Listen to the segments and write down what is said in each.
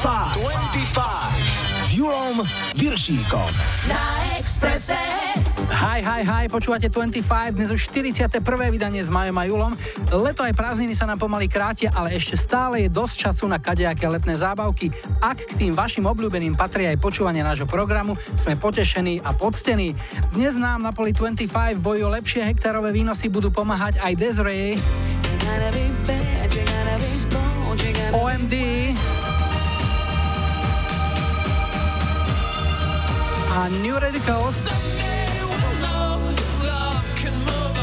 25 s Julom Viršíkom. Na Expresse. Hi, hi, hi, počúvate 25, dnes už 41. vydanie s Majom a Julom. Leto aj prázdniny sa nám pomaly krátia, ale ešte stále je dosť času na kadejaké letné zábavky. Ak k tým vašim obľúbeným patrí aj počúvanie nášho programu, sme potešení a poctení. Dnes nám na poli 25 boji o lepšie hektárové výnosy budú pomáhať aj Desiree, OMD, a New Radicals.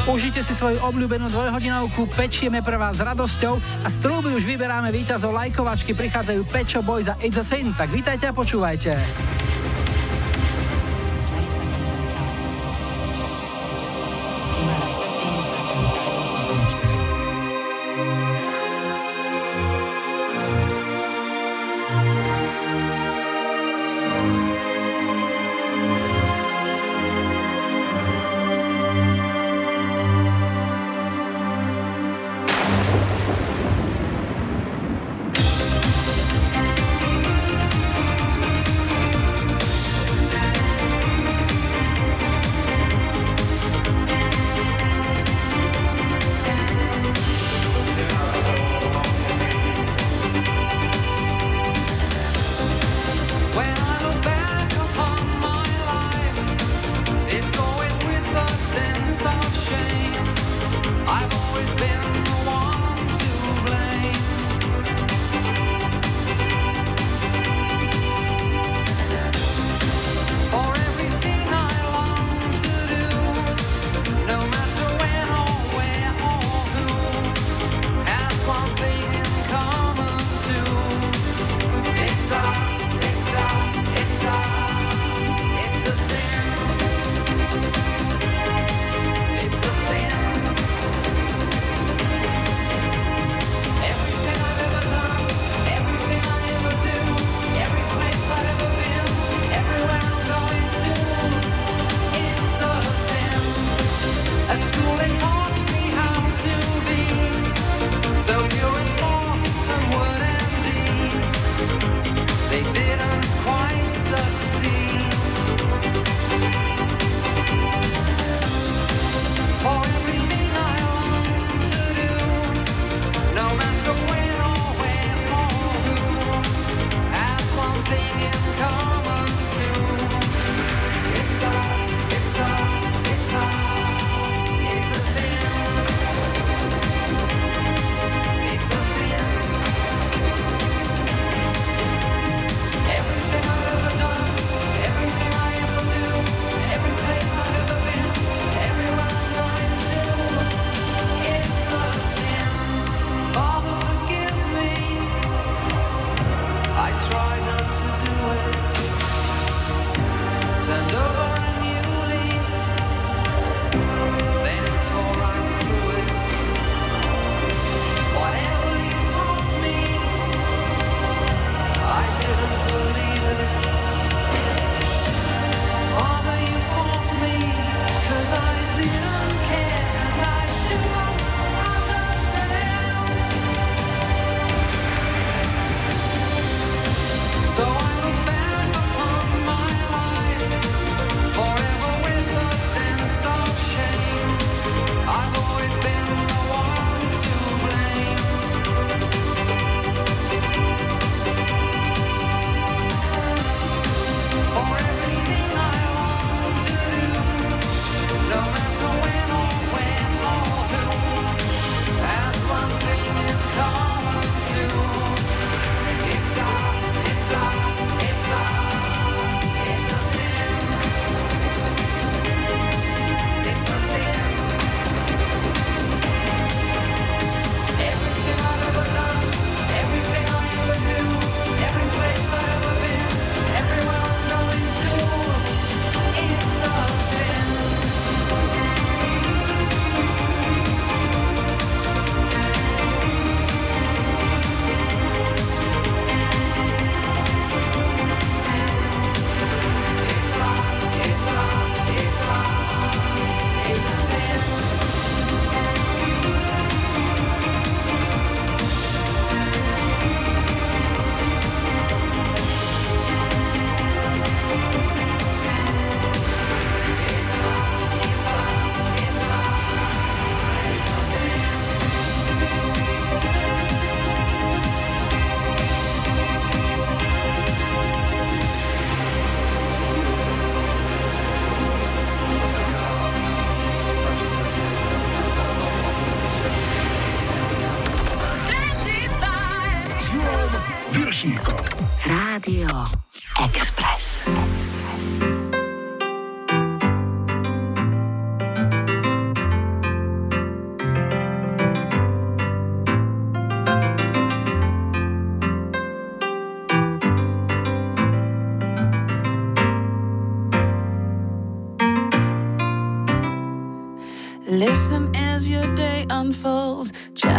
Užite si svoju obľúbenú dvojhodinovku, pečieme pre vás s radosťou a z trúby už vyberáme víťazov lajkovačky, prichádzajú Pečo Boy za It's a Sin, tak vítajte a počúvajte.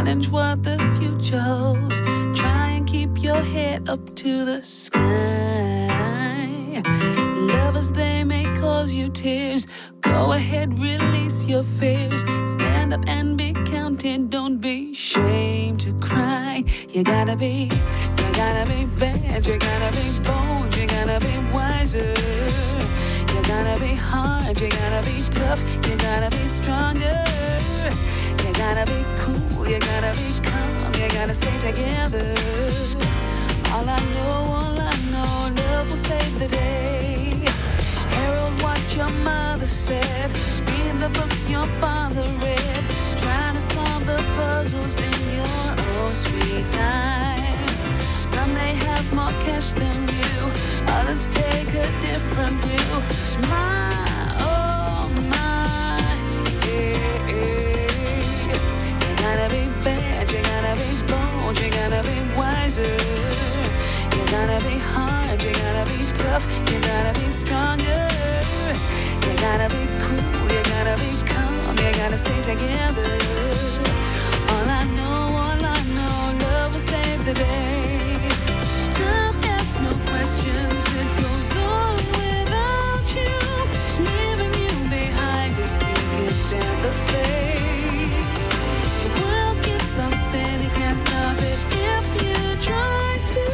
Challenge what the to solve the puzzles in your own sweet time. Some may have more cash than you, others take a different view. My, oh my. You gotta be bad, you gotta be bold, you gotta be wiser. You gotta be hard, you gotta be tough, you gotta be stronger. You gotta be gotta stay together. All I know, all I know, love will save the day. Time asks no questions, it goes on without you, leaving you behind if you can stand the pace. The world keeps on spinning, can't stop it if you try to.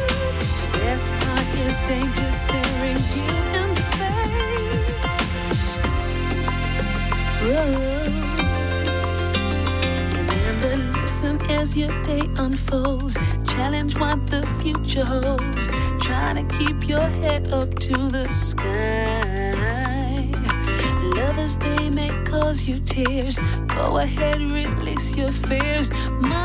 The best part is danger staring you in the face. Remember, as your day unfolds. Challenge what the future holds. Try to keep your head up to the sky. Lovers, they may cause you tears. Go ahead, release your fears. My,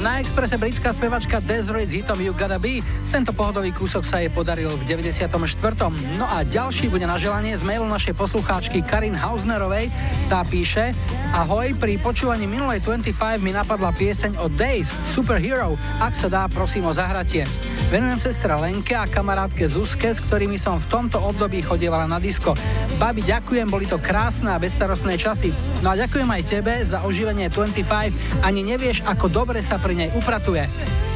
Na Expresse britská spevačka Desiree s hitom You Gotta Be. Tento pohodový kúsok sa jej podaril v 94. No a ďalší bude na želanie z mailu našej poslucháčky Karin Hausnerovej. Tá píše Ahoj, pri počúvaní minulej 25 mi napadla pieseň od Days, Superhero. Ak sa dá, prosím o zahratie. Venujem sestra Lenke a kamarátke Zuzke, s ktorými som v tomto období chodievala na disko. Babi, ďakujem, boli to krásne a bezstarostné časy. No a ďakujem aj tebe za oživenie 25. Ani nevieš, ako dobre sa pri nej upratuje.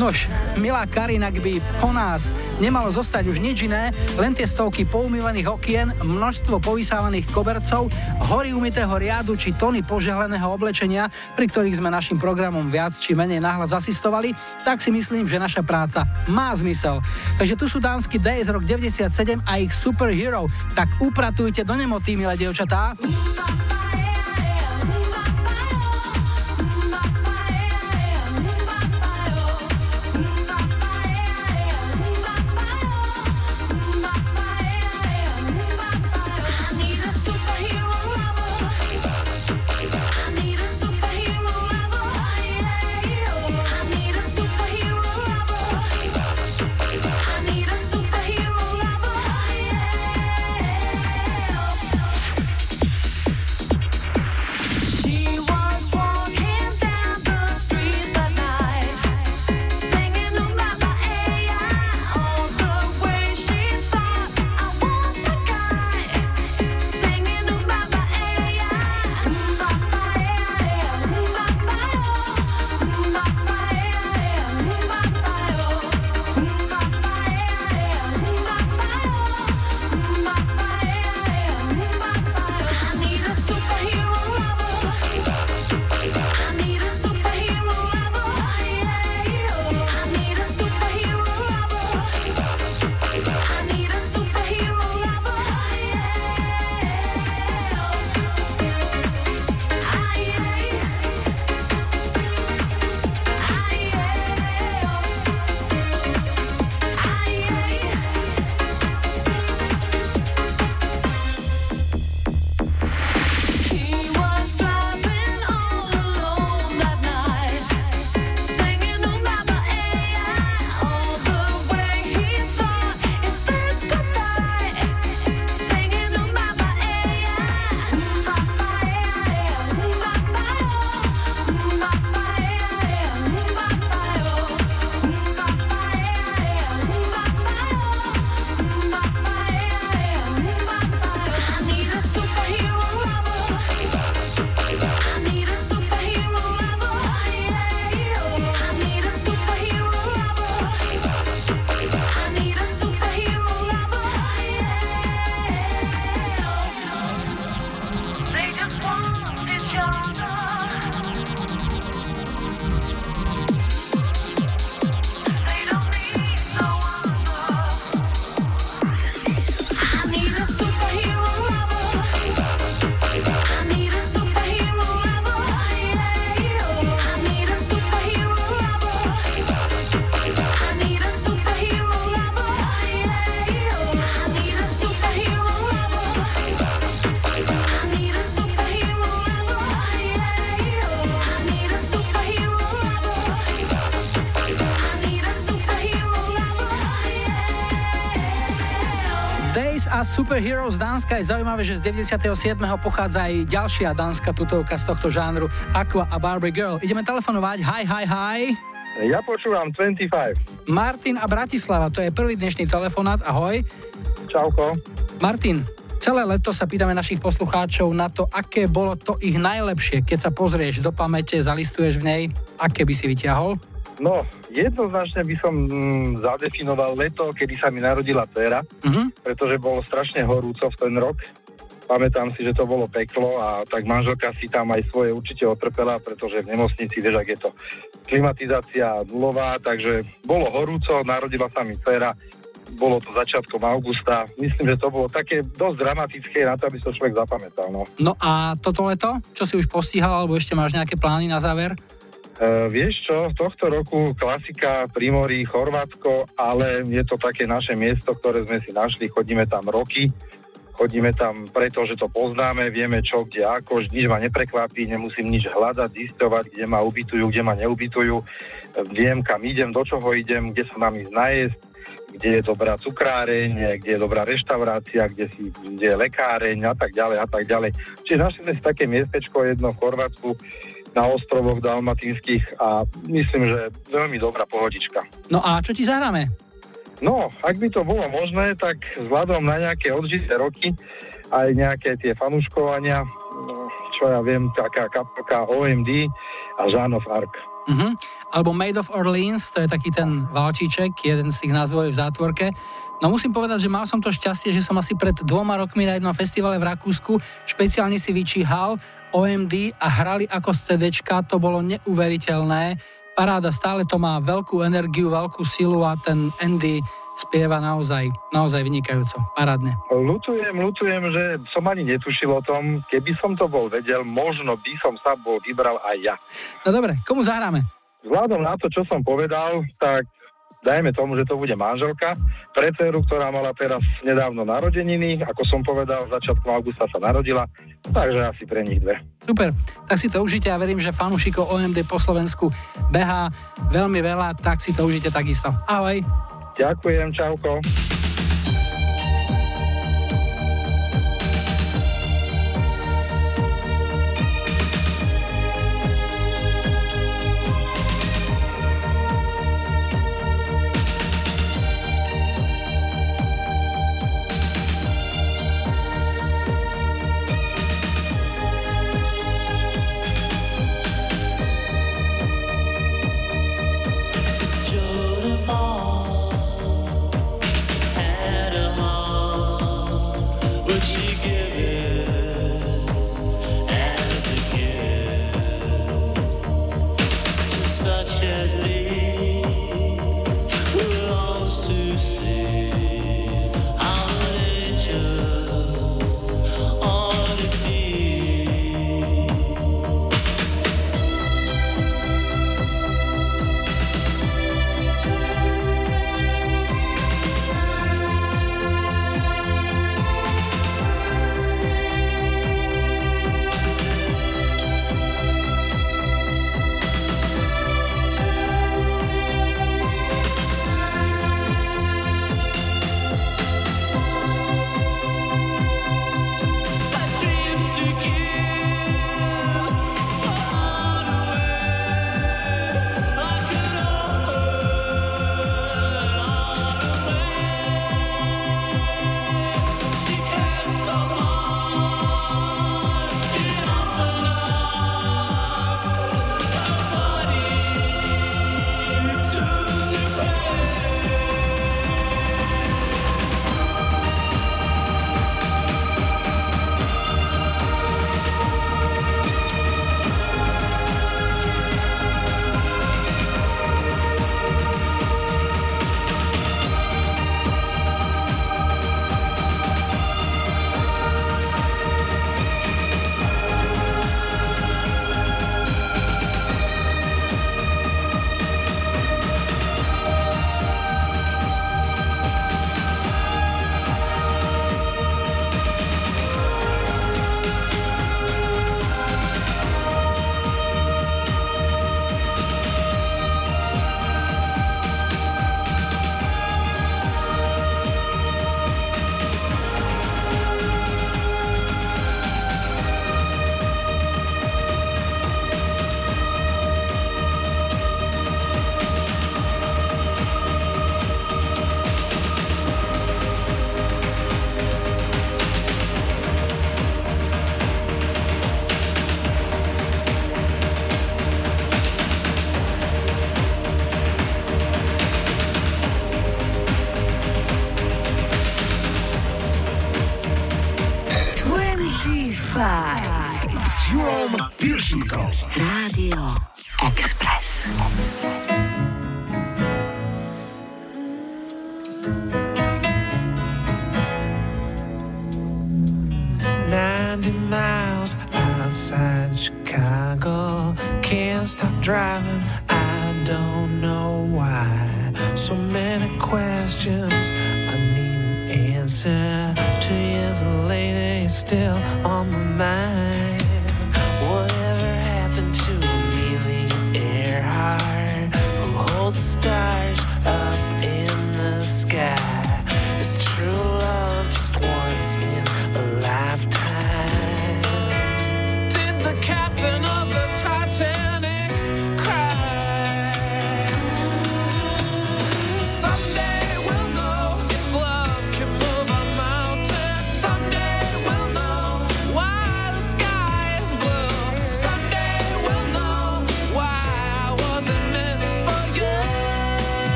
Nož, milá Karin, ak by po nás nemalo zostať už nič iné, len tie stovky poumývaných okien, množstvo povysávaných kobercov, hory umytého riadu či tony požehleného oblečenia, pri ktorých sme našim programom viac či menej náhľad asistovali, tak si myslím, že naša práca má zmysel. Takže tu sú dánsky Days rok 97 a ich Superhero, tak upratujte do nemoty, milé dievčatá. Superhero z Dánska je zaujímavé, že z 97. pochádza aj ďalšia dánska tutovka z tohto žánru Aqua a Barbie Girl. Ideme telefonovať. Hi, hi, hi. Ja počúvam 25. Martin a Bratislava, to je prvý dnešný telefonát. Ahoj. Čauko. Martin, celé leto sa pýtame našich poslucháčov na to, aké bolo to ich najlepšie. Keď sa pozrieš do pamäte, zalistuješ v nej, aké by si vyťahol? No, jednoznačne by som mm, zadefinoval leto, kedy sa mi narodila dcera, uh-huh. Pretože bolo strašne horúco v ten rok. Pamätám si, že to bolo peklo a tak manželka si tam aj svoje určite otrpela, pretože v nemocnici, vieš, ak je to klimatizácia nulová, takže bolo horúco, narodila sa mi dcera, bolo to začiatkom augusta. Myslím, že to bolo také dosť dramatické na to, aby sa človek zapamätal. No. no a toto leto? Čo si už postihal, alebo ešte máš nejaké plány na záver? Uh, vieš čo, tohto roku klasika Primorí, Chorvátsko, ale je to také naše miesto, ktoré sme si našli, chodíme tam roky, chodíme tam preto, že to poznáme, vieme čo, kde ako, nič ma neprekvapí, nemusím nič hľadať, zistovať, kde ma ubytujú, kde ma neubytujú, viem kam idem, do čoho idem, kde sa mám ísť najesť, kde je dobrá cukráreň, kde je dobrá reštaurácia, kde, si, kde je lekáreň a tak ďalej a tak ďalej. Čiže našli sme si také miestečko jedno v Chorvátsku, na ostrovoch dalmatinských a myslím, že veľmi dobrá pohodička. No a čo ti zahráme? No, ak by to bolo možné, tak vzhľadom na nejaké odžité roky, aj nejaké tie fanúškovania, no, čo ja viem, taká kapelka OMD a of Arc. Uh-huh. Alebo Made of Orleans, to je taký ten valčíček, jeden z tých názvov v zátvorke. No musím povedať, že mal som to šťastie, že som asi pred dvoma rokmi na jednom festivale v Rakúsku špeciálne si vyčíhal OMD a hrali ako z CDčka, to bolo neuveriteľné. Paráda, stále to má veľkú energiu, veľkú silu a ten Andy spieva naozaj, naozaj vynikajúco, parádne. Lutujem, lutujem, že som ani netušil o tom. Keby som to bol vedel, možno by som sa bol vybral aj ja. No dobre, komu zahráme? Vzhľadom na to, čo som povedal, tak dajme tomu, že to bude manželka pre dceru, ktorá mala teraz nedávno narodeniny, ako som povedal, začiatkom augusta sa narodila, takže asi pre nich dve. Super, tak si to užite a verím, že fanúšikov OMD po Slovensku behá veľmi veľa, tak si to užite takisto. Ahoj. Ďakujem, čauko.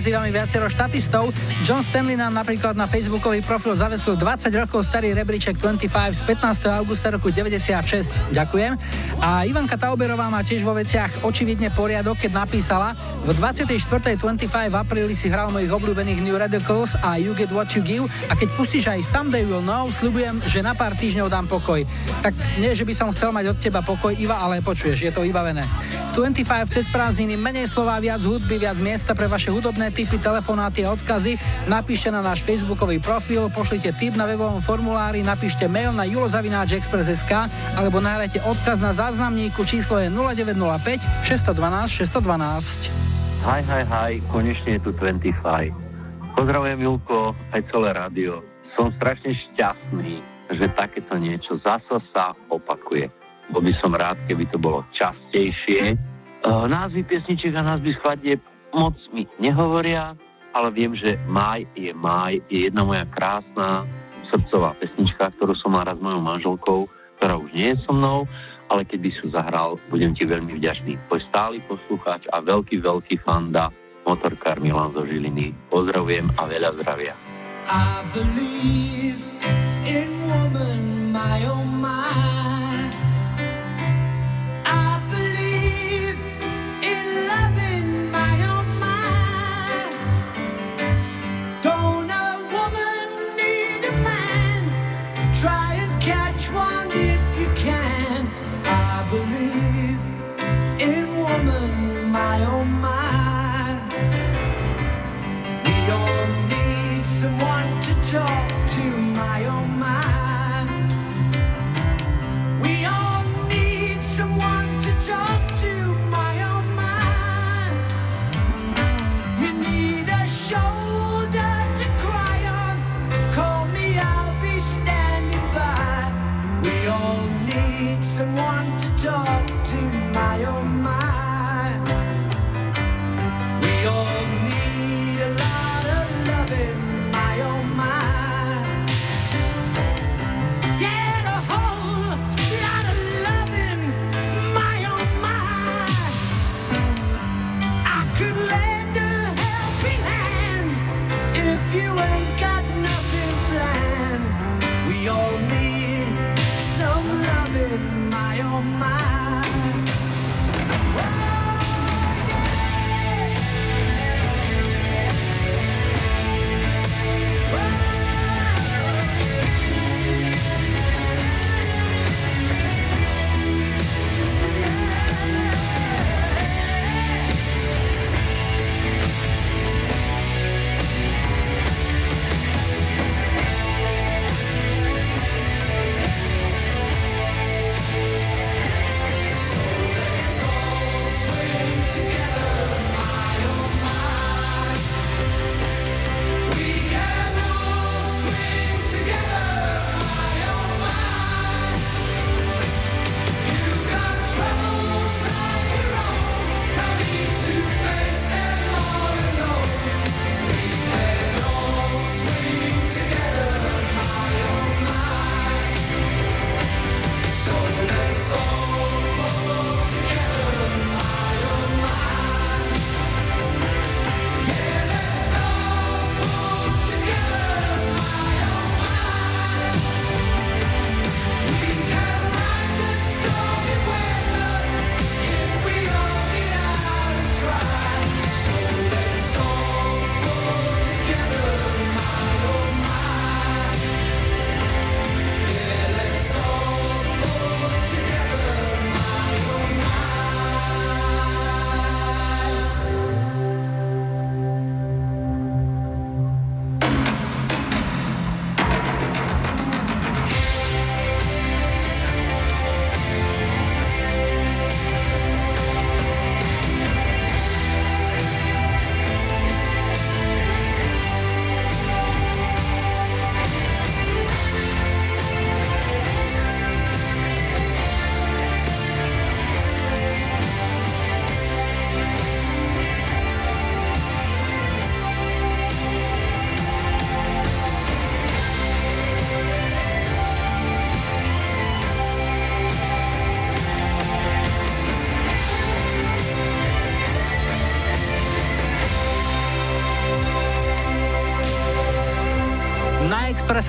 Medzi vami viacero štatistov. John Stanley nám napríklad na facebookový profil zavesil 20 rokov starý rebríček 25 z 15. augusta roku 96. Ďakujem. A Ivanka Tauberová má tiež vo veciach očividne poriadok, keď napísala v 24. 25 v apríli si hral mojich obľúbených New Radicals a You Get What You Give a keď pustíš aj Someday Will Know, sľubujem, že na pár týždňov dám pokoj. Tak nie, že by som chcel mať od teba pokoj, Iva, ale počuješ, je to vybavené. V 25 cez prázdniny menej slova, viac hudby, viac miesta pre vaše hudobné typy, telefonáty a odkazy. Napíšte na náš facebookový profil, pošlite tip na webovom formulári, napíšte mail na julozavináčexpress.sk alebo nahrajte odkaz na záznamníku, číslo je 0905 612 612. Hi, hi, hi, konečne je tu 25. Pozdravujem Julko, aj celé rádio. Som strašne šťastný, že takéto niečo zasa sa opakuje. Bol by som rád, keby to bolo častejšie. E, názvy piesničiek a názvy skladieb moc mi nehovoria, ale viem, že Maj je Maj, je jedna moja krásna srdcová pesnička, ktorú som mal raz s mojou manželkou, ktorá už nie je so mnou, ale keď by si ju zahral, budem ti veľmi vďačný. Tvoj stály poslucháč a veľký, veľký fanda, motorkár Milan zo Žiliny. Pozdravujem a veľa zdravia. I believe in woman, my oh my. shore.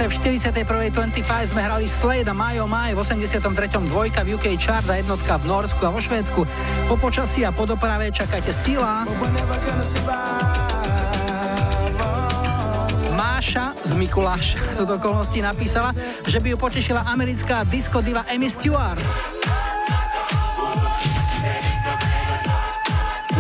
Expresse v 41.25 sme hrali Slade a Majo Maj, v 83. dvojka v UK chart a jednotka v Norsku a vo Švédsku. Po počasí a po doprave čakajte Sila. Máša z Mikuláša z okolností napísala, že by ju potešila americká disco diva Amy Stewart.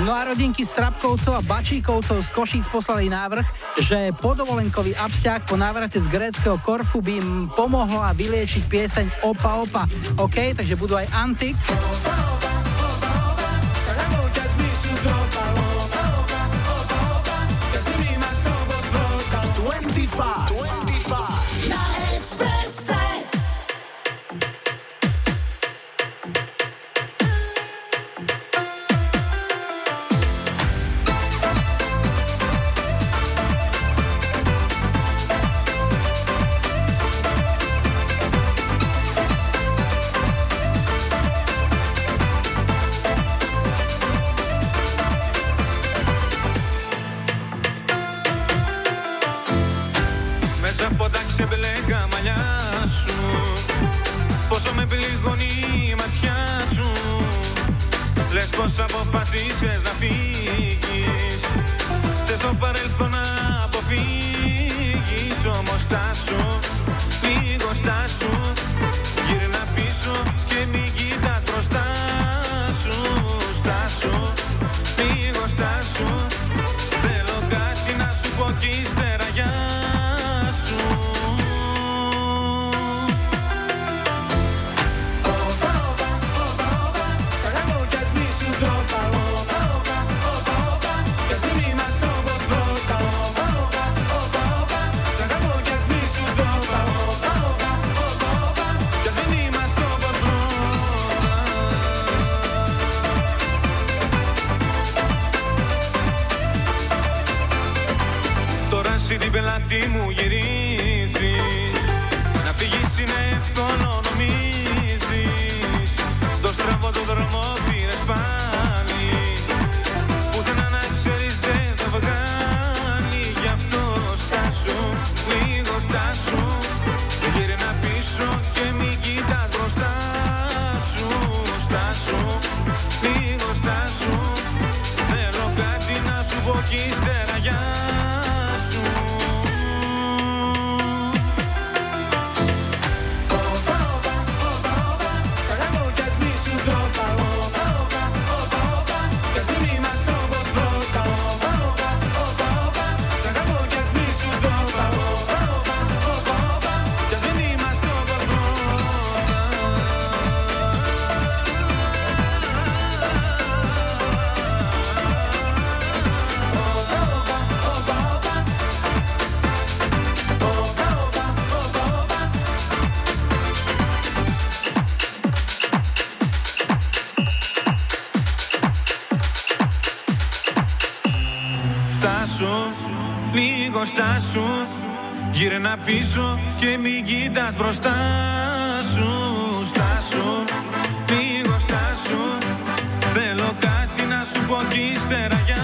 No a rodinky Strapkovcov a Bačíkovcov z Košíc poslali návrh, že podovolenkový absťah po návrate z gréckého Korfu by im pomohla vyliečiť pieseň Opa Opa. OK, takže budú aj Antik. Πίσω και μην κοιτάς μπροστά σου. Στάσου, λίγο στάσου Θέλω κάτι να σου πω κι ύστερα για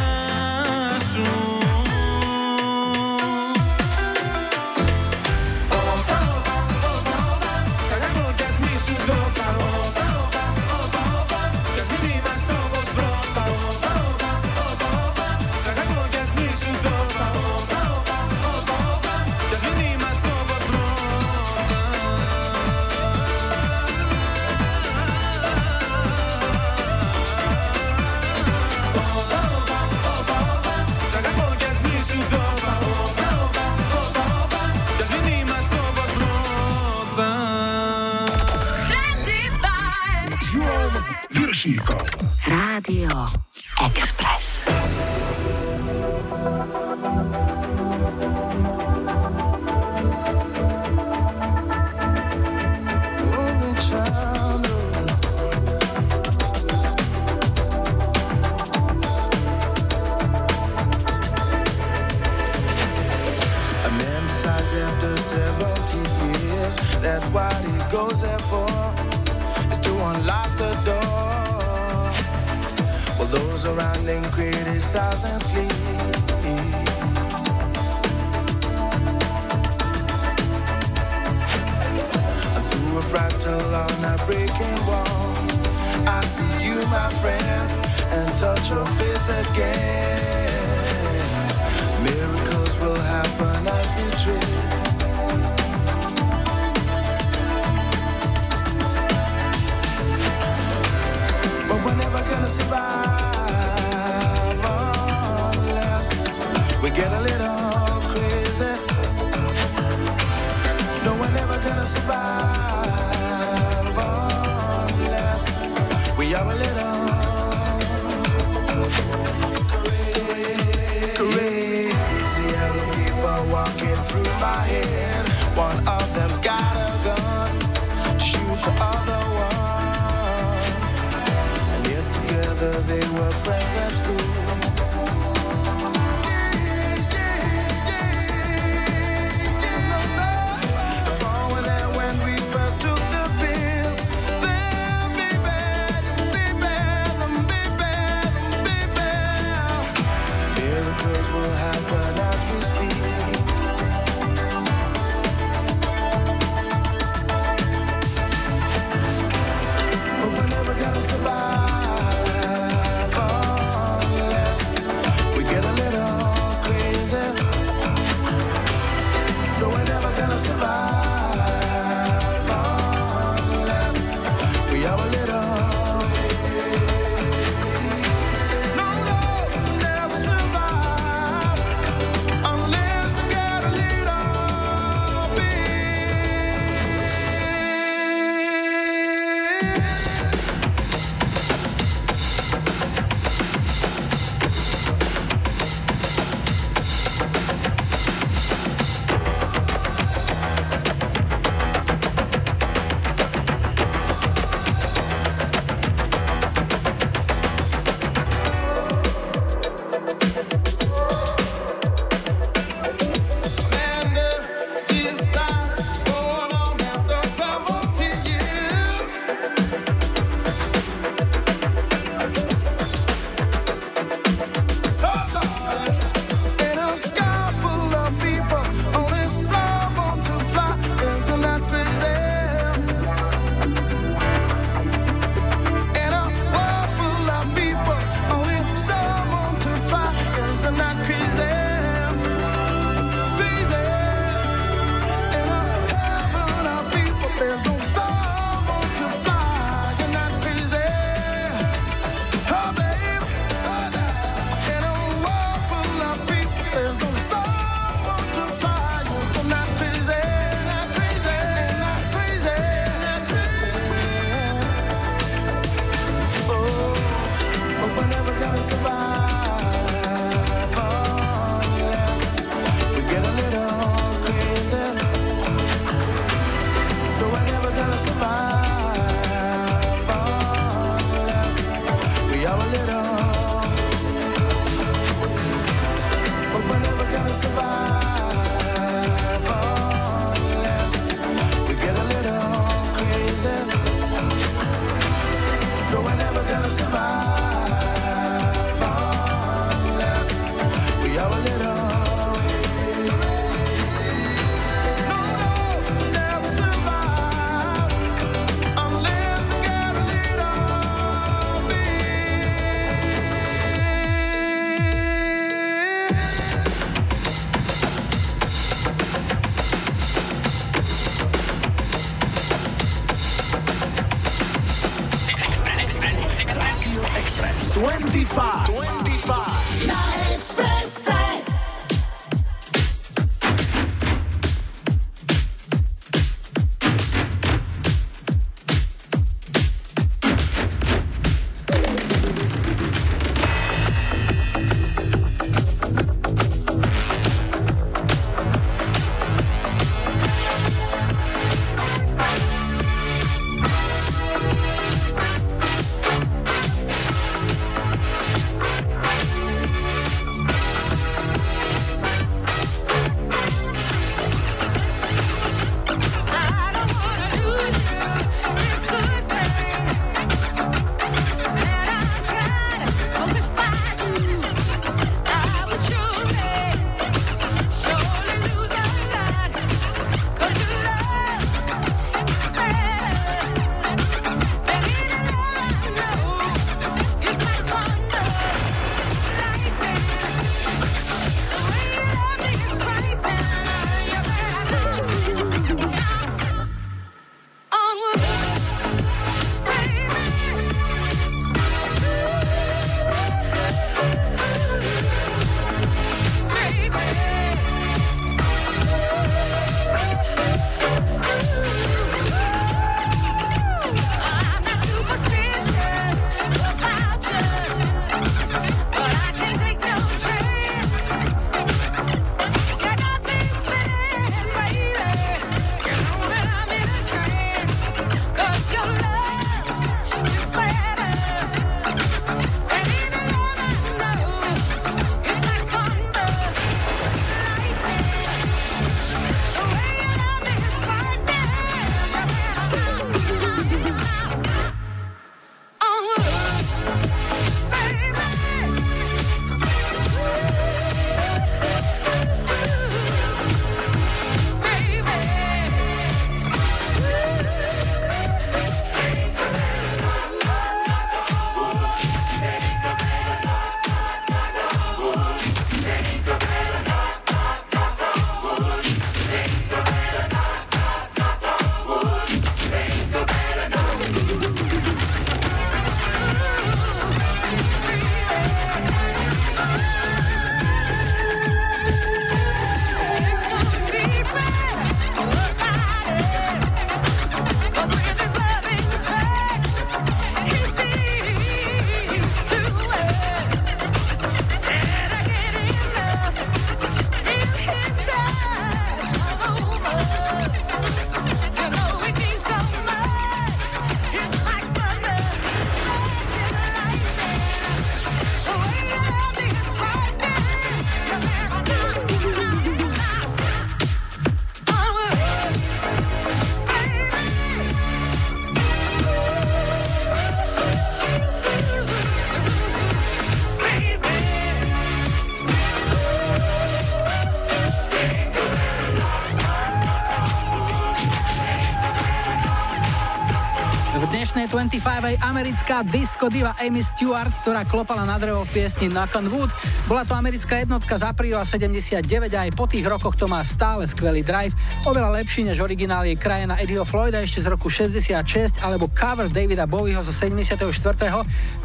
dnešnej 25 aj americká disco diva Amy Stewart, ktorá klopala na drevo v piesni Knock Wood. Bola to americká jednotka z apríla 79 a aj po tých rokoch to má stále skvelý drive, oveľa lepší než originál jej krajina Eddieho Floyda ešte z roku 66 alebo cover Davida Bowieho zo 74.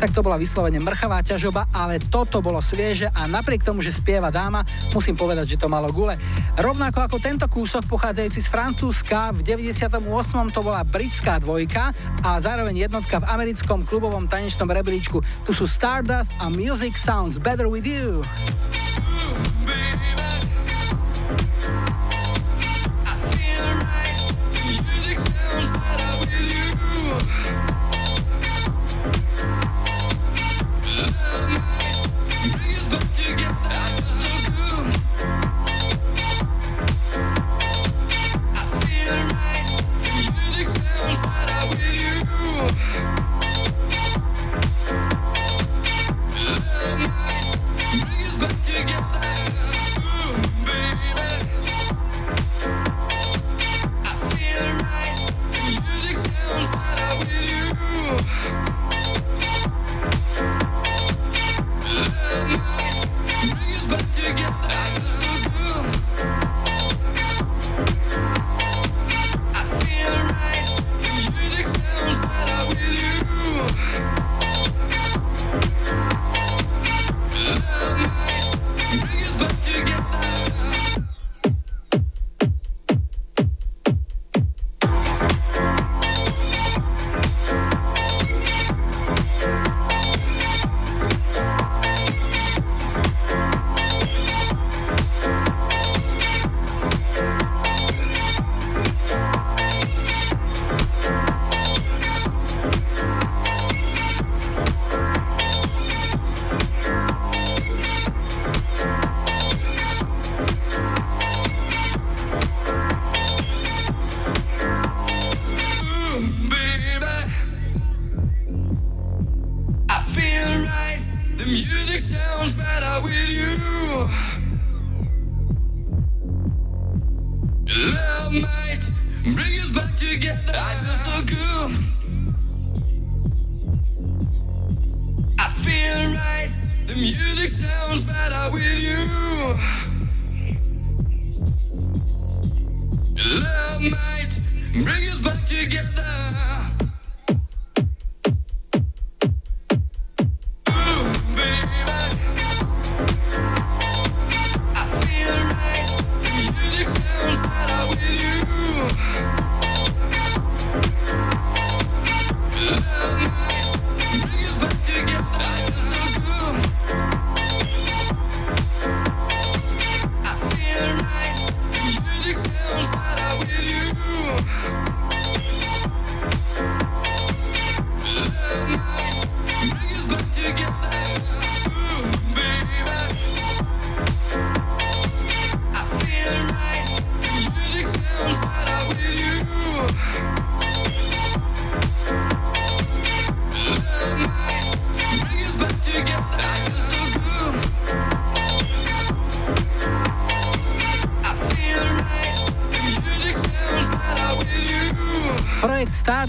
Tak to bola vyslovene mrchavá ťažoba, ale toto bolo svieže a napriek tomu, že spieva dáma, musím povedať, že to malo gule. Rovnako ako tento kúsok pochádzajúci z Francúzska, v 98. to bola britská dvojka a zároveň jednotka v americkom klubovom tanečnom rebríčku. Tu sú Stardust a Music Sounds Better With You.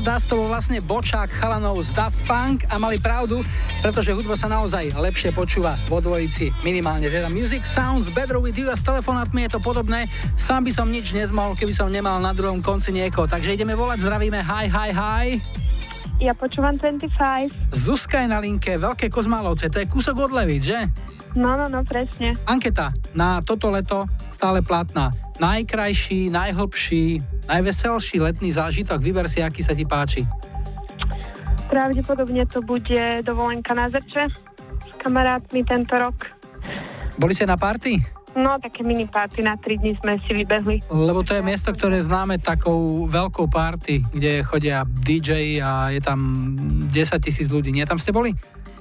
Stardust to bol vlastne bočák chalanov z Daft Punk a mali pravdu, pretože hudba sa naozaj lepšie počúva vo dvojici, minimálne teda Music Sounds Better With You a s telefonátmi je to podobné. Sám by som nič nezmohol, keby som nemal na druhom konci niekoho, takže ideme volať, zdravíme, hi, hi, hi. Ja počúvam 25. Zuzka je na linke, Veľké Kozmalovce, to je kúsok od Levíc, že? No, no, no, presne. Anketa na toto leto stále platná. Najkrajší, najhlbší, najveselší letný zážitok, vyber si, aký sa ti páči. Pravdepodobne to bude dovolenka na Zrče s kamarátmi tento rok. Boli ste na party? No, také mini party na 3 dní sme si vybehli. Lebo to je miesto, ktoré známe takou veľkou party, kde chodia DJ a je tam 10 tisíc ľudí. Nie tam ste boli?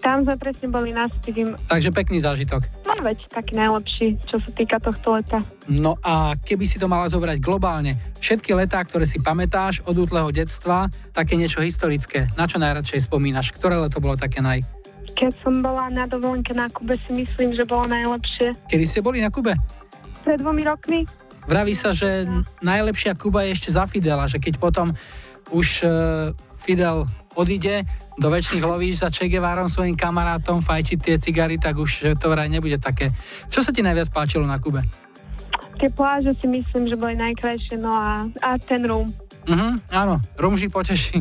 Tam sme presne boli na Stivim. Takže pekný zážitok. No veď, taký najlepší, čo sa týka tohto leta. No a keby si to mala zobrať globálne, všetky letá, ktoré si pamätáš od útleho detstva, také niečo historické, na čo najradšej spomínaš? Ktoré leto bolo také naj? Keď som bola na dovolenke na Kube, si myslím, že bolo najlepšie. Kedy ste boli na Kube? Pred dvomi rokmi. Vraví sa, že najlepšia Kuba je ešte za Fidela, že keď potom už uh, Fidel odíde do väčšných lovíš za Che Guevarom svojim kamarátom fajčiť tie cigary, tak už to vraj nebude také. Čo sa ti najviac páčilo na Kube? Tie pláže si myslím, že boli najkrajšie, no a, a ten rum. Uh-huh, áno, rum vždy poteší.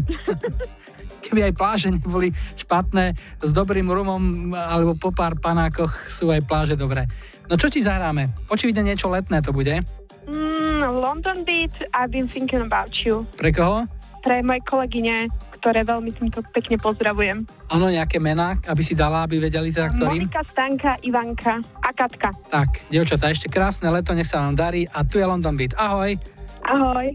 Keby aj pláže neboli špatné, s dobrým rumom alebo po pár panákoch sú aj pláže dobré. No čo ti zahráme? Očividne niečo letné to bude. Mm, London Beat, I've been thinking about you. Pre koho? sestre, mojej kolegyne, ktoré veľmi týmto pekne pozdravujem. Áno, nejaké mená, aby si dala, aby vedeli teda ktorým? Monika, Stanka, Ivanka a Katka. Tak, dievčatá, ešte krásne leto, nech sa vám darí a tu je London Beat. Ahoj! Ahoj!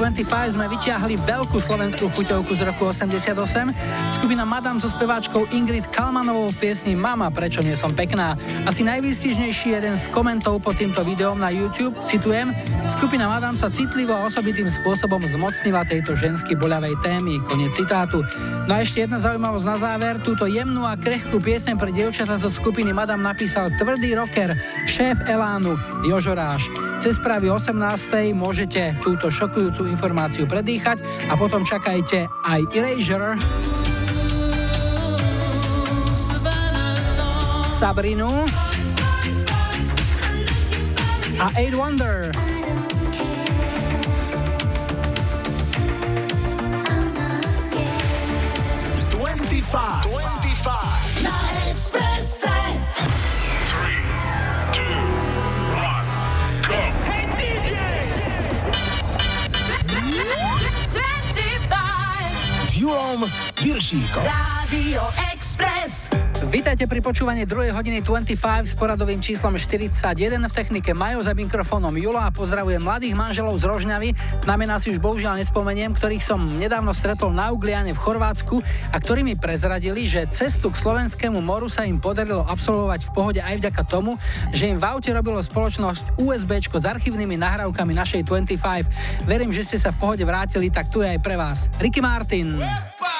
25 sme vyťahli veľkú slovenskú chuťovku z roku 88. Skupina Madame so speváčkou Ingrid Kalmanovou v piesni Mama, prečo nie som pekná. Asi najvýstižnejší jeden z komentov pod týmto videom na YouTube, citujem, skupina Madame sa citlivo a osobitým spôsobom zmocnila tejto žensky boľavej témy. Konec citátu. No a ešte jedna zaujímavosť na záver. Túto jemnú a krehkú piesň pre dievčata zo skupiny Madame napísal tvrdý rocker, šéf Elánu, Jožoráš. Cez správy 18. môžete túto šokujúcu informáciu predýchať a potom čakajte aj Erasure, Sabrinu a Eight Wonder. Viršíkom. Rádio Express. Vítajte pri počúvaní 2. hodiny 25 s poradovým číslom 41 v technike Majo za mikrofónom Julo a pozdravujem mladých manželov z Rožňavy. Na mená si už bohužiaľ nespomeniem, ktorých som nedávno stretol na Ugliane v Chorvátsku a ktorí mi prezradili, že cestu k slovenskému moru sa im podarilo absolvovať v pohode aj vďaka tomu, že im v aute robilo spoločnosť USB s archívnymi nahrávkami našej 25. Verím, že ste sa v pohode vrátili, tak tu je aj pre vás. Ricky Martin. tres,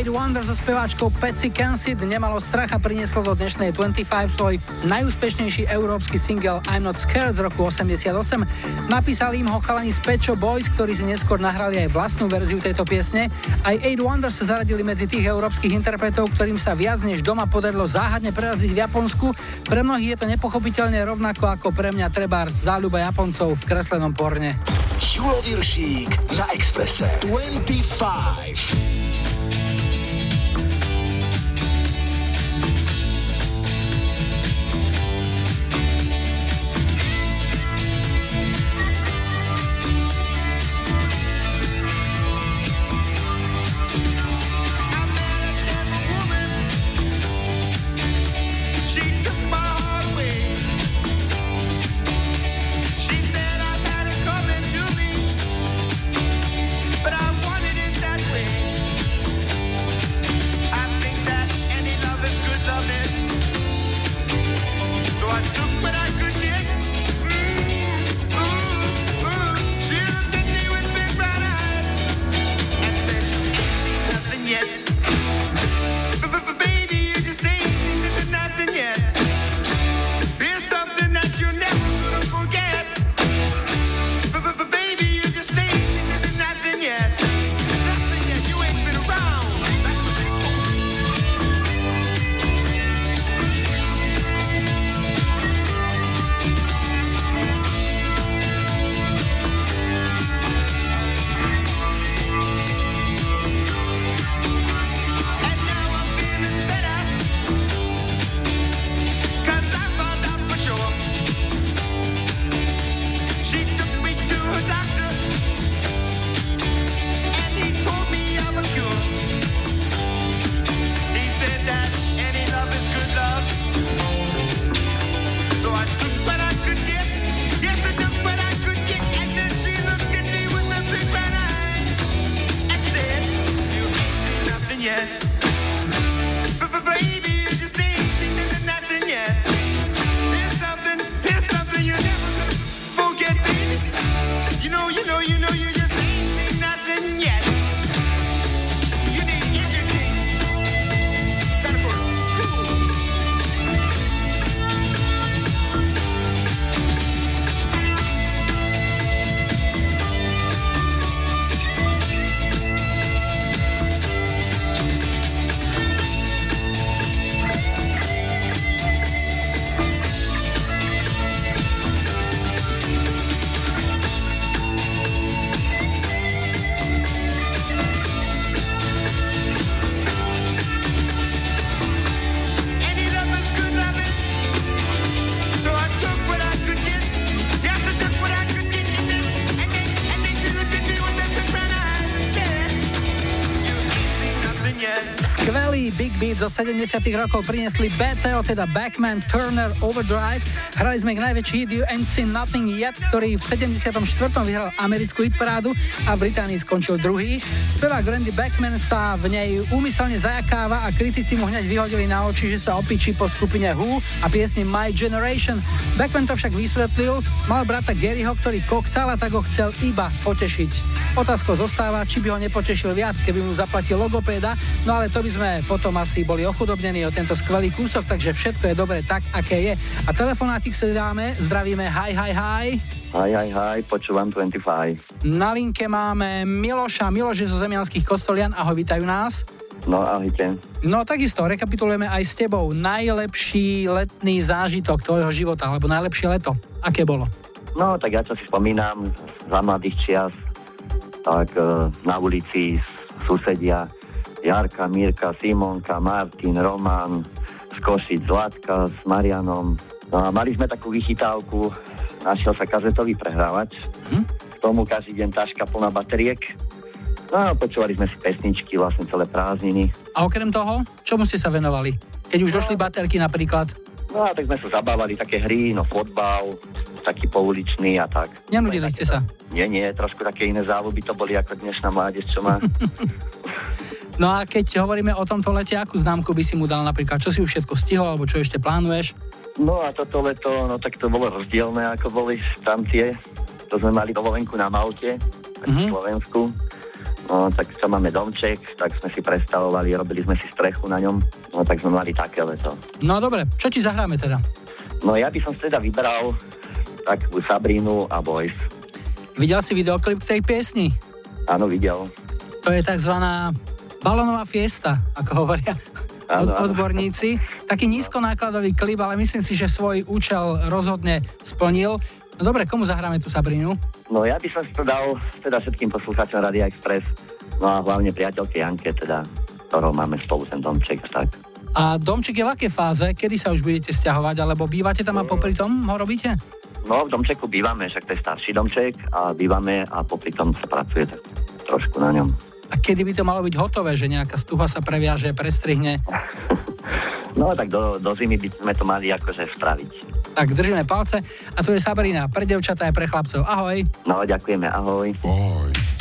Eight Wonder so speváčkou Patsy Kensit nemalo a prinieslo do dnešnej 25 svoj najúspešnejší európsky single I'm Not Scared z roku 88. Napísali im ho chalani z Pecho Boys, ktorí si neskôr nahrali aj vlastnú verziu tejto piesne. Aj Eight Wonder sa zaradili medzi tých európskych interpretov, ktorým sa viac než doma podarilo záhadne preraziť v Japonsku. Pre mnohých je to nepochopiteľne rovnako ako pre mňa treba záľuba Japoncov v kreslenom porne. Julo na Expresse 25. 70 rokov priniesli BTO, teda Backman Turner Overdrive. Hrali sme ich najväčší hit You Ain't Seen Nothing Yet, ktorý v 74. vyhral americkú hitparádu a v Británii skončil druhý. Spevák Randy Backman sa v nej úmyselne zajakáva a kritici mu hneď vyhodili na oči, že sa opičí po skupine Who a piesni My Generation. Backman to však vysvetlil, mal brata Garyho, ktorý koktal a tak ho chcel iba potešiť. Otázkou zostáva, či by ho nepotešil viac, keby mu zaplatil logopéda, no ale to by sme potom asi boli ochudobnení o tento skvelý kúsok, takže všetko je dobre tak, aké je. A telefonátik si dáme, zdravíme, hi, hi, hi. Hi, hi, hi, počúvam 25. Na linke máme Miloša, Miloš je zo Zemianských kostolian, ahoj, vítajú nás. No, ahojte. No takisto, rekapitulujeme aj s tebou najlepší letný zážitok tvojho života, alebo najlepšie leto. Aké bolo? No, tak ja čo si spomínam za mladých čias, tak e, na ulici susedia Jarka, Mirka, Simonka, Martin, Roman, z Košic, Zlatka s Marianom. No a mali sme takú vychytávku, našiel sa kazetový prehrávač, hm? k tomu každý deň taška plná bateriek. No a počúvali sme si pesničky vlastne celé prázdniny. A okrem toho, čomu ste sa venovali? Keď už došli baterky napríklad? No a tak sme sa zabávali také hry, no fotbal, taký pouličný a tak. Nenudili ste sa? Nie, nie, trošku také iné záľuby to boli ako dnešná mládež, čo má. No a keď hovoríme o tomto lete, akú známku by si mu dal napríklad? Čo si už všetko stihol, alebo čo ešte plánuješ? No a toto leto, no tak to bolo rozdielne, ako boli tam tie. To sme mali dovolenku na Malte, mm-hmm. v Slovensku. No tak čo máme domček, tak sme si predstavovali, robili sme si strechu na ňom. No tak sme mali také leto. No dobre, čo ti zahráme teda? No ja by som teda vybral takú Sabrínu a Boys. Videl si videoklip tej piesni? Áno, videl. To je takzvaná balónová fiesta, ako hovoria od, odborníci. Taký nízkonákladový klip, ale myslím si, že svoj účel rozhodne splnil. No dobre, komu zahráme tú Sabrínu? No ja by som si to dal teda všetkým poslucháčom Radia Express, no a hlavne priateľke Janke, teda, ktorou máme spolu ten domček a tak. A domček je v akej fáze? Kedy sa už budete stiahovať? Alebo bývate tam a popri tom ho robíte? No v domčeku bývame, však to je starší domček a bývame a popri tom sa pracuje tak trošku na ňom. A kedy by to malo byť hotové, že nejaká stuha sa previaže, prestrihne? No tak do, do zimy by sme to mali akože spraviť. Tak držíme palce. A tu je Sabrina, pre devčatá aj pre chlapcov. Ahoj. No ďakujeme, ahoj. Boys,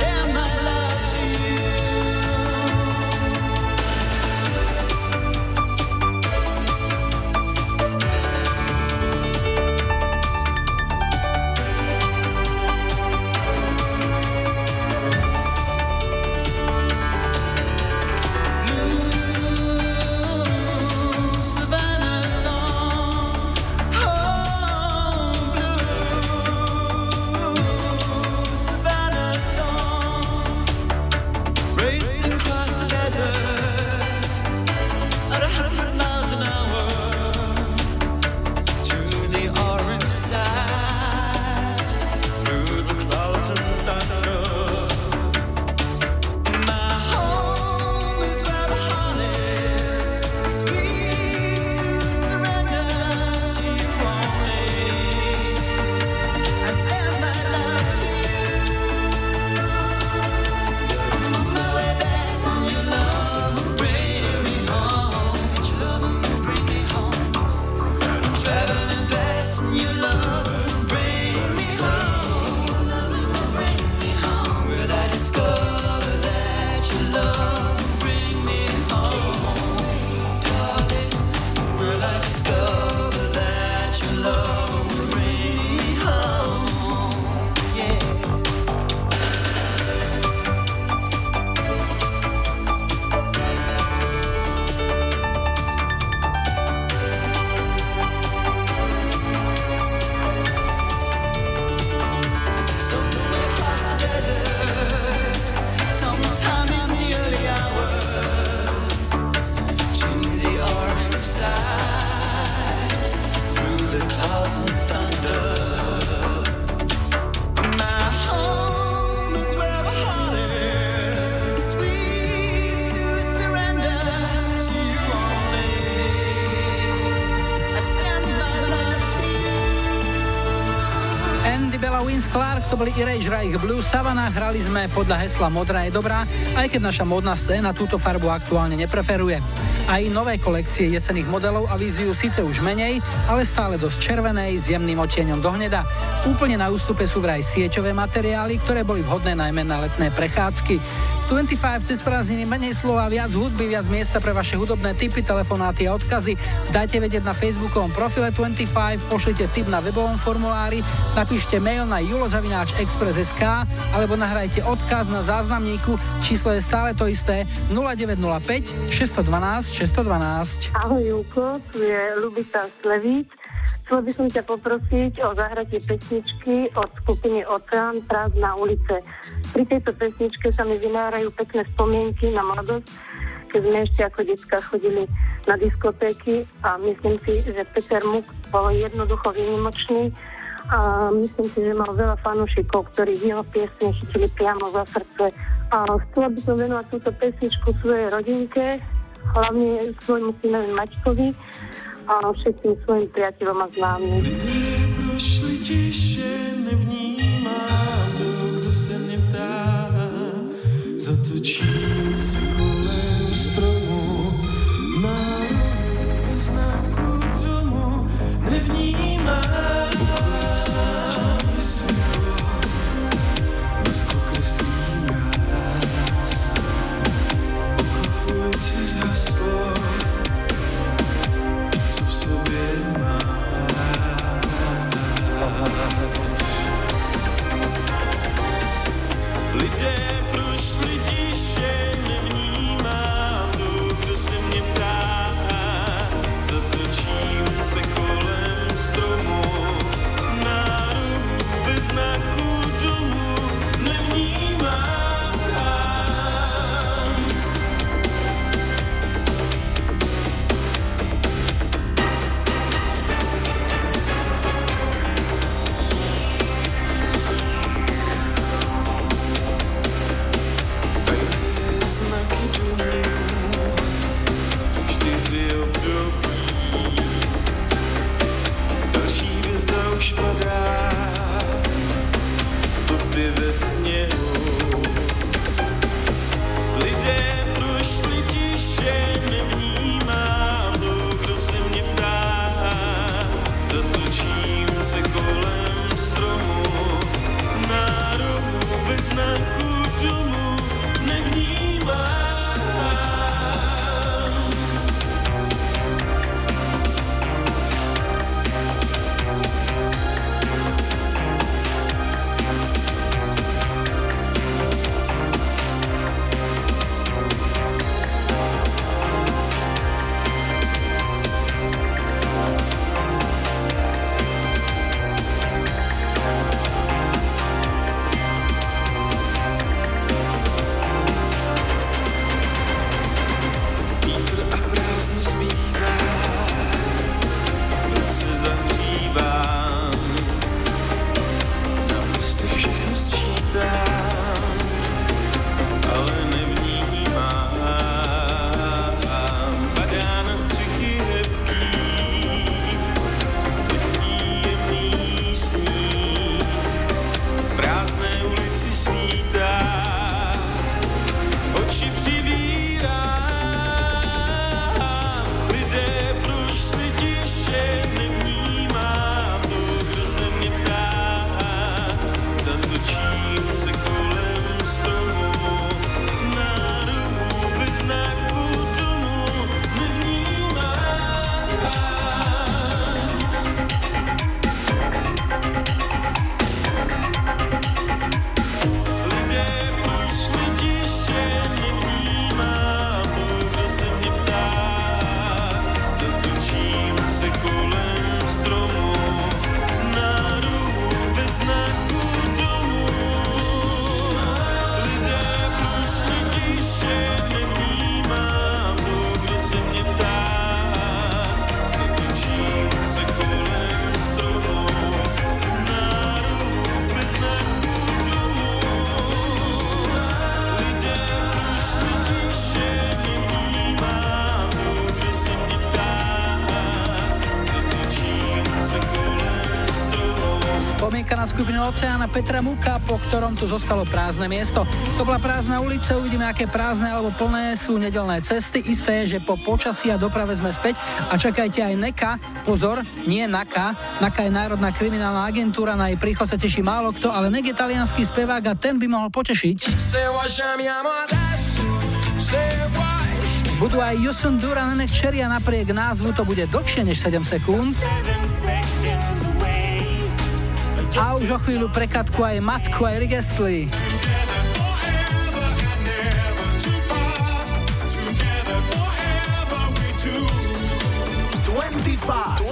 Yeah. to boli irej Reich Blue Savana, hrali sme podľa hesla Modrá je dobrá, aj keď naša modná scéna túto farbu aktuálne nepreferuje. Aj nové kolekcie jesených modelov a avizujú síce už menej, ale stále dosť červenej, s jemným odtieňom do hneda. Úplne na ústupe sú vraj sieťové materiály, ktoré boli vhodné najmä na letné prechádzky. 25 cez prázdniny, menej slova, viac hudby, viac miesta pre vaše hudobné typy, telefonáty a odkazy. Dajte vedieť na facebookovom profile 25, pošlite tip na webovom formulári, napíšte mail na julozavináčexpress.sk alebo nahrajte odkaz na záznamníku. Číslo je stále to isté 0905 612 612. Ahoj Júko, tu je Lubita Slevíc. Chcel by som ťa poprosiť o zahratie pesničky od skupiny Oceán Prázdna ulice. Pri tejto pesničke sa mi vynárajú pekné spomienky na mladosť, keď sme ešte ako detská chodili na diskotéky a myslím si, že Peter Muk bol jednoducho výnimočný a myslím si, že mal veľa fanúšikov, ktorí jeho piesne chytili priamo za srdce. A chcela by som venovať túto pesničku svojej rodinke, hlavne svojmu synovi Maťkovi a všetkým svojim priateľom a známym. Prošli tiše, nevnímá za to ci. oceána Petra Muka, po ktorom tu zostalo prázdne miesto. To bola prázdna ulica, uvidíme, aké prázdne alebo plné sú nedelné cesty. Isté je, že po počasí a doprave sme späť a čakajte aj NEKA, pozor, nie NAKA. NAKA je Národná kriminálna agentúra, na jej príchod sa teší málo kto, ale NEK je talianský spevák a ten by mohol potešiť. Budú aj Jusun dura Nek Čeria, napriek názvu to bude dlhšie než 7 sekúnd. A už o chvíľu prekatku aj matku Erik Gestley. Five.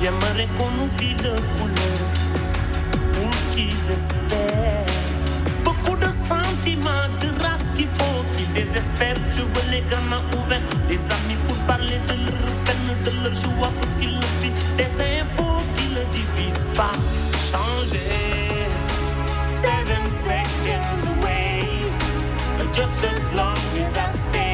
J'aimerais qu'on de. Je veux les gamins ouverts, les amis pour parler de leur peine, de leur joie pour qu'ils le vivent. Des infos qui ne divisent pas. Changer. Seven seconds away, just as long as I stay.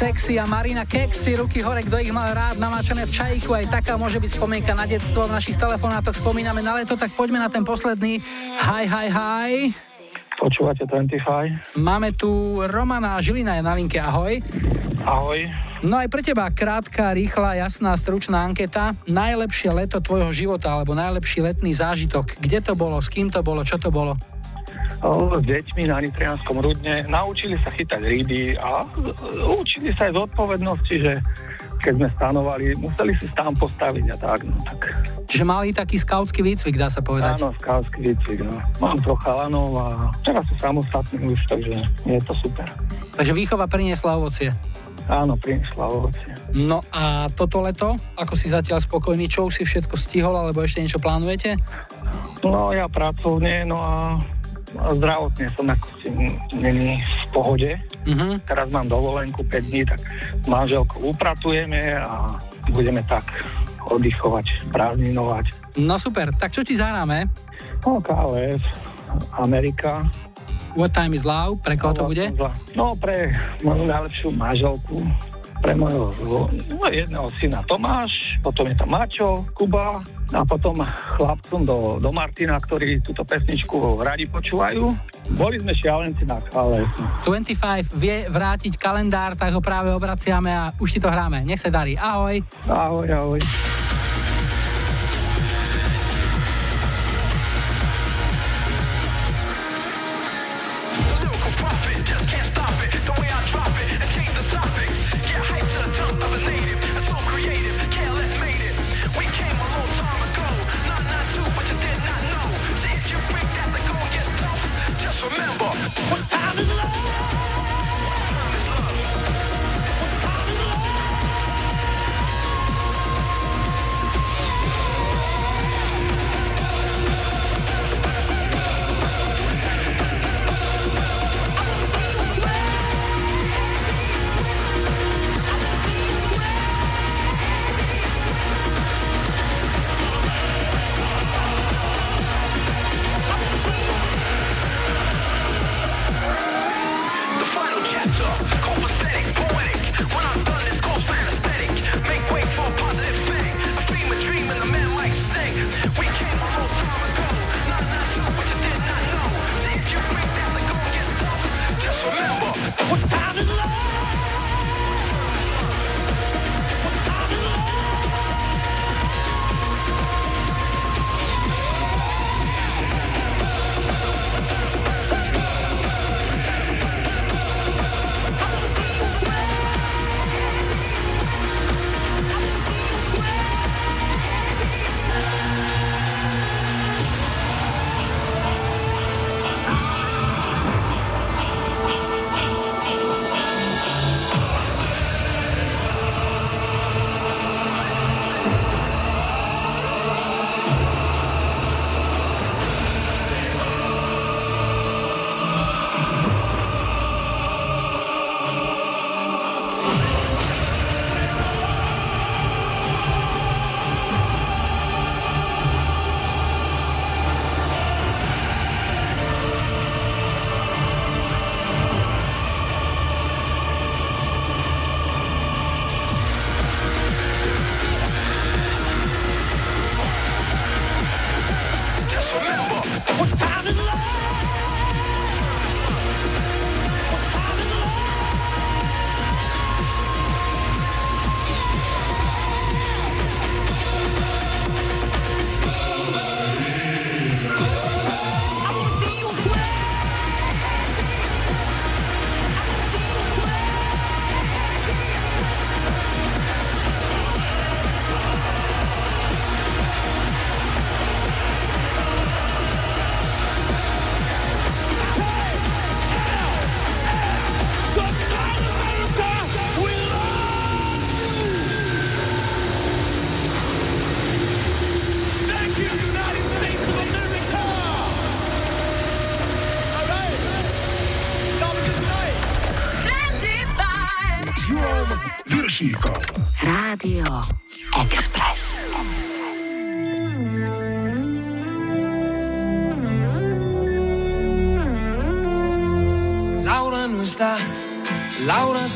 Sexy, a Marina Keksy, ruky hore, kto ich mal rád, namáčané v čajku, aj taká môže byť spomienka na detstvo. V našich telefonátoch spomíname na leto, tak poďme na ten posledný. Hi, hi, hi. Počúvate 25? Máme tu Romana Žilina je na linke, ahoj. Ahoj. No aj pre teba krátka, rýchla, jasná, stručná anketa. Najlepšie leto tvojho života, alebo najlepší letný zážitok. Kde to bolo, s kým to bolo, čo to bolo? S deťmi na Nitrianskom rudne. Naučili sa chytať ryby a učili sa aj zodpovednosti, že keď sme stanovali, museli si tam postaviť a tak, no tak. Čiže mali taký skautský výcvik, dá sa povedať. Áno, skátsky výcvik, no. Mám trocha lanov a teraz sú samostatní už, takže je to super. Takže výchova priniesla ovocie. Áno, priniesla ovocie. No a toto leto, ako si zatiaľ spokojný, čo už si všetko stihol, alebo ešte niečo plánujete? No ja pracovne, no a zdravotne som ako si není v pohode. Uh-huh. Teraz mám dovolenku 5 dní, tak s manželkou upratujeme a budeme tak oddychovať, prázdninovať. No super, tak čo ti zahráme? No KLF, Amerika. What time is love? Pre koho to bude? No pre moju najlepšiu manželku, pre môjho no, jedného syna Tomáš, potom je tam Mačo, Kuba a potom chlapcom do, do Martina, ktorí túto pesničku radi počúvajú. Boli sme šialenci na KLF. 25 vie vrátiť kalendár, tak ho práve obraciame a už ti to hráme. Nech sa darí. Ahoj. Ahoj, ahoj.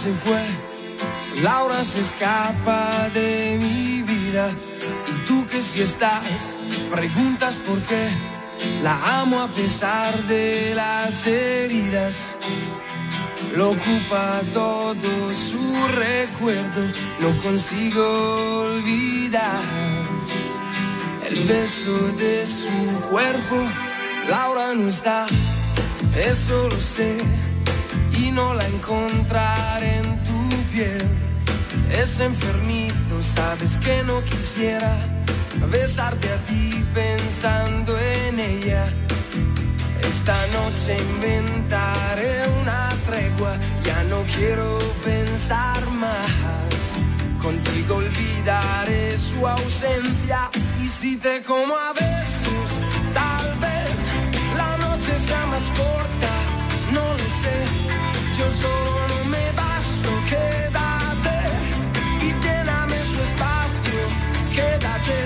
Se fue, Laura se escapa de mi vida. Y tú que si estás, preguntas por qué. La amo a pesar de las heridas. Lo ocupa todo su recuerdo, no consigo olvidar el beso de su cuerpo. Laura no está, eso lo sé, no la encontraré en tu piel. Es enfermito, sabes que no quisiera besarte a ti pensando en ella. Esta noche inventaré una tregua, ya no quiero pensar más. Contigo olvidaré su ausencia y si te como a besos, tal vez la noche sea más corta, no lo sé. Yo solo me basto, quédate y lléname su espacio, quédate,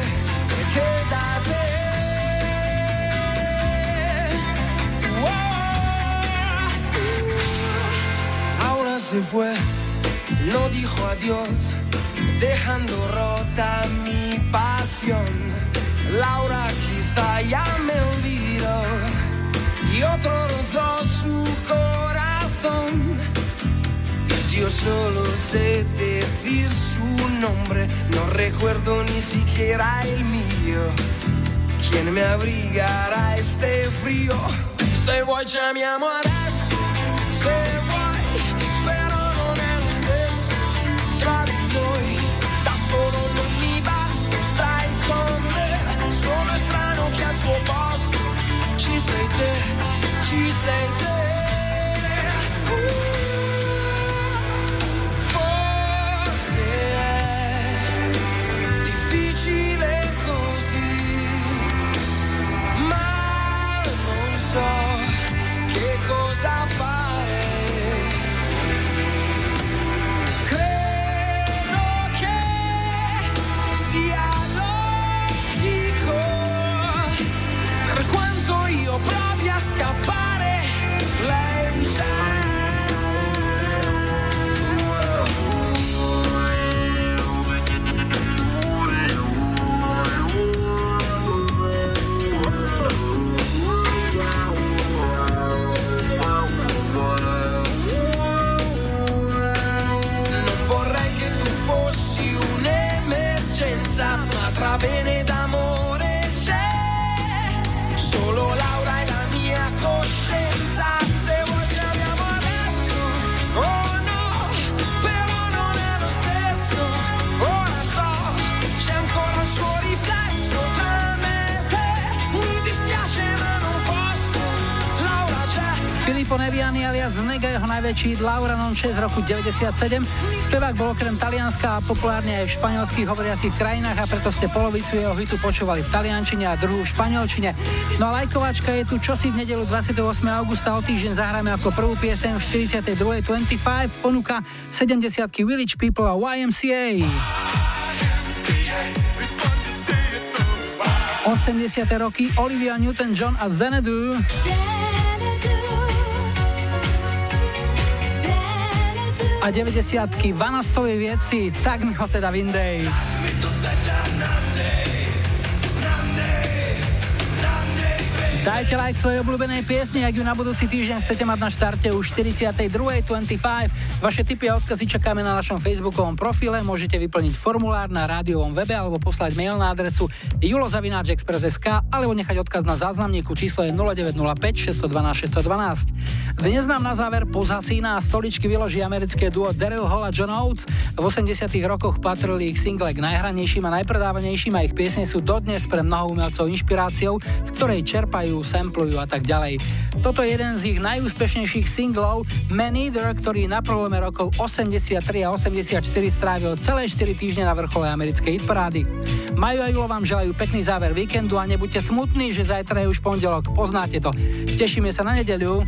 quédate. Ahora se fue, no dijo adiós, dejando rota mi pasión. Laura quizá ya me olvidó y otro rozó su corazón. Y yo solo sé decir su nombre, no recuerdo ni siquiera el mío. ¿Quién me abrigará este frío? Se vuoi chiamiamo adesso, se vuoi, però non è lo stesso tra di noi. Da solo non mi basta, stai con me, sono strano che al suo posto ci sei te, ci sei te. Hit Laura Non 6 z roku 97. Spevák bol okrem Talianska a populárne aj v španielských hovoriacich krajinách a preto ste polovicu jeho hitu počúvali v taliančine a druhú v španielčine. No a lajkovačka je tu čosi v nedelu 28. augusta o týždeň zahráme ako prvú pieseň v 42. 25 ponuka 70 Village People a YMCA. 80. roky Olivia Newton-John a Xanadu. A 90 Vanastovi vieci, tak mi ho teda vindej. Dajte like svojej obľúbenej piesni, ak ju na budúci týždeň chcete mať na štarte už 42.25. Vaše tipy a odkazy čakáme na našom facebookovom profile, môžete vyplniť formulár na rádiovom webe alebo poslať mail na adresu julozavináčexpress.sk alebo nechať odkaz na záznamníku číslo je 0905 612 612. Dnes nám na záver pozasína a stoličky vyloží americké duo Daryl Hall a John Oates. V 80 rokoch patrili ich single k najhranejším a najpredávanejším a ich piesne sú dodnes pre mnoho umelcov inšpiráciou, z ktorej čerpajú, samplujú a tak ďalej. Toto je jeden z ich najúspešnejších singlov Man Eater, ktorý na prelome rokov 83 a 84 strávil celé 4 týždne na vrchole americkej hitparády. Majú a Julo vám želajú pekný záver víkendu a nebuďte smutní, že zajtra je už pondelok. Poznáte to. Tešíme sa na nedeľu.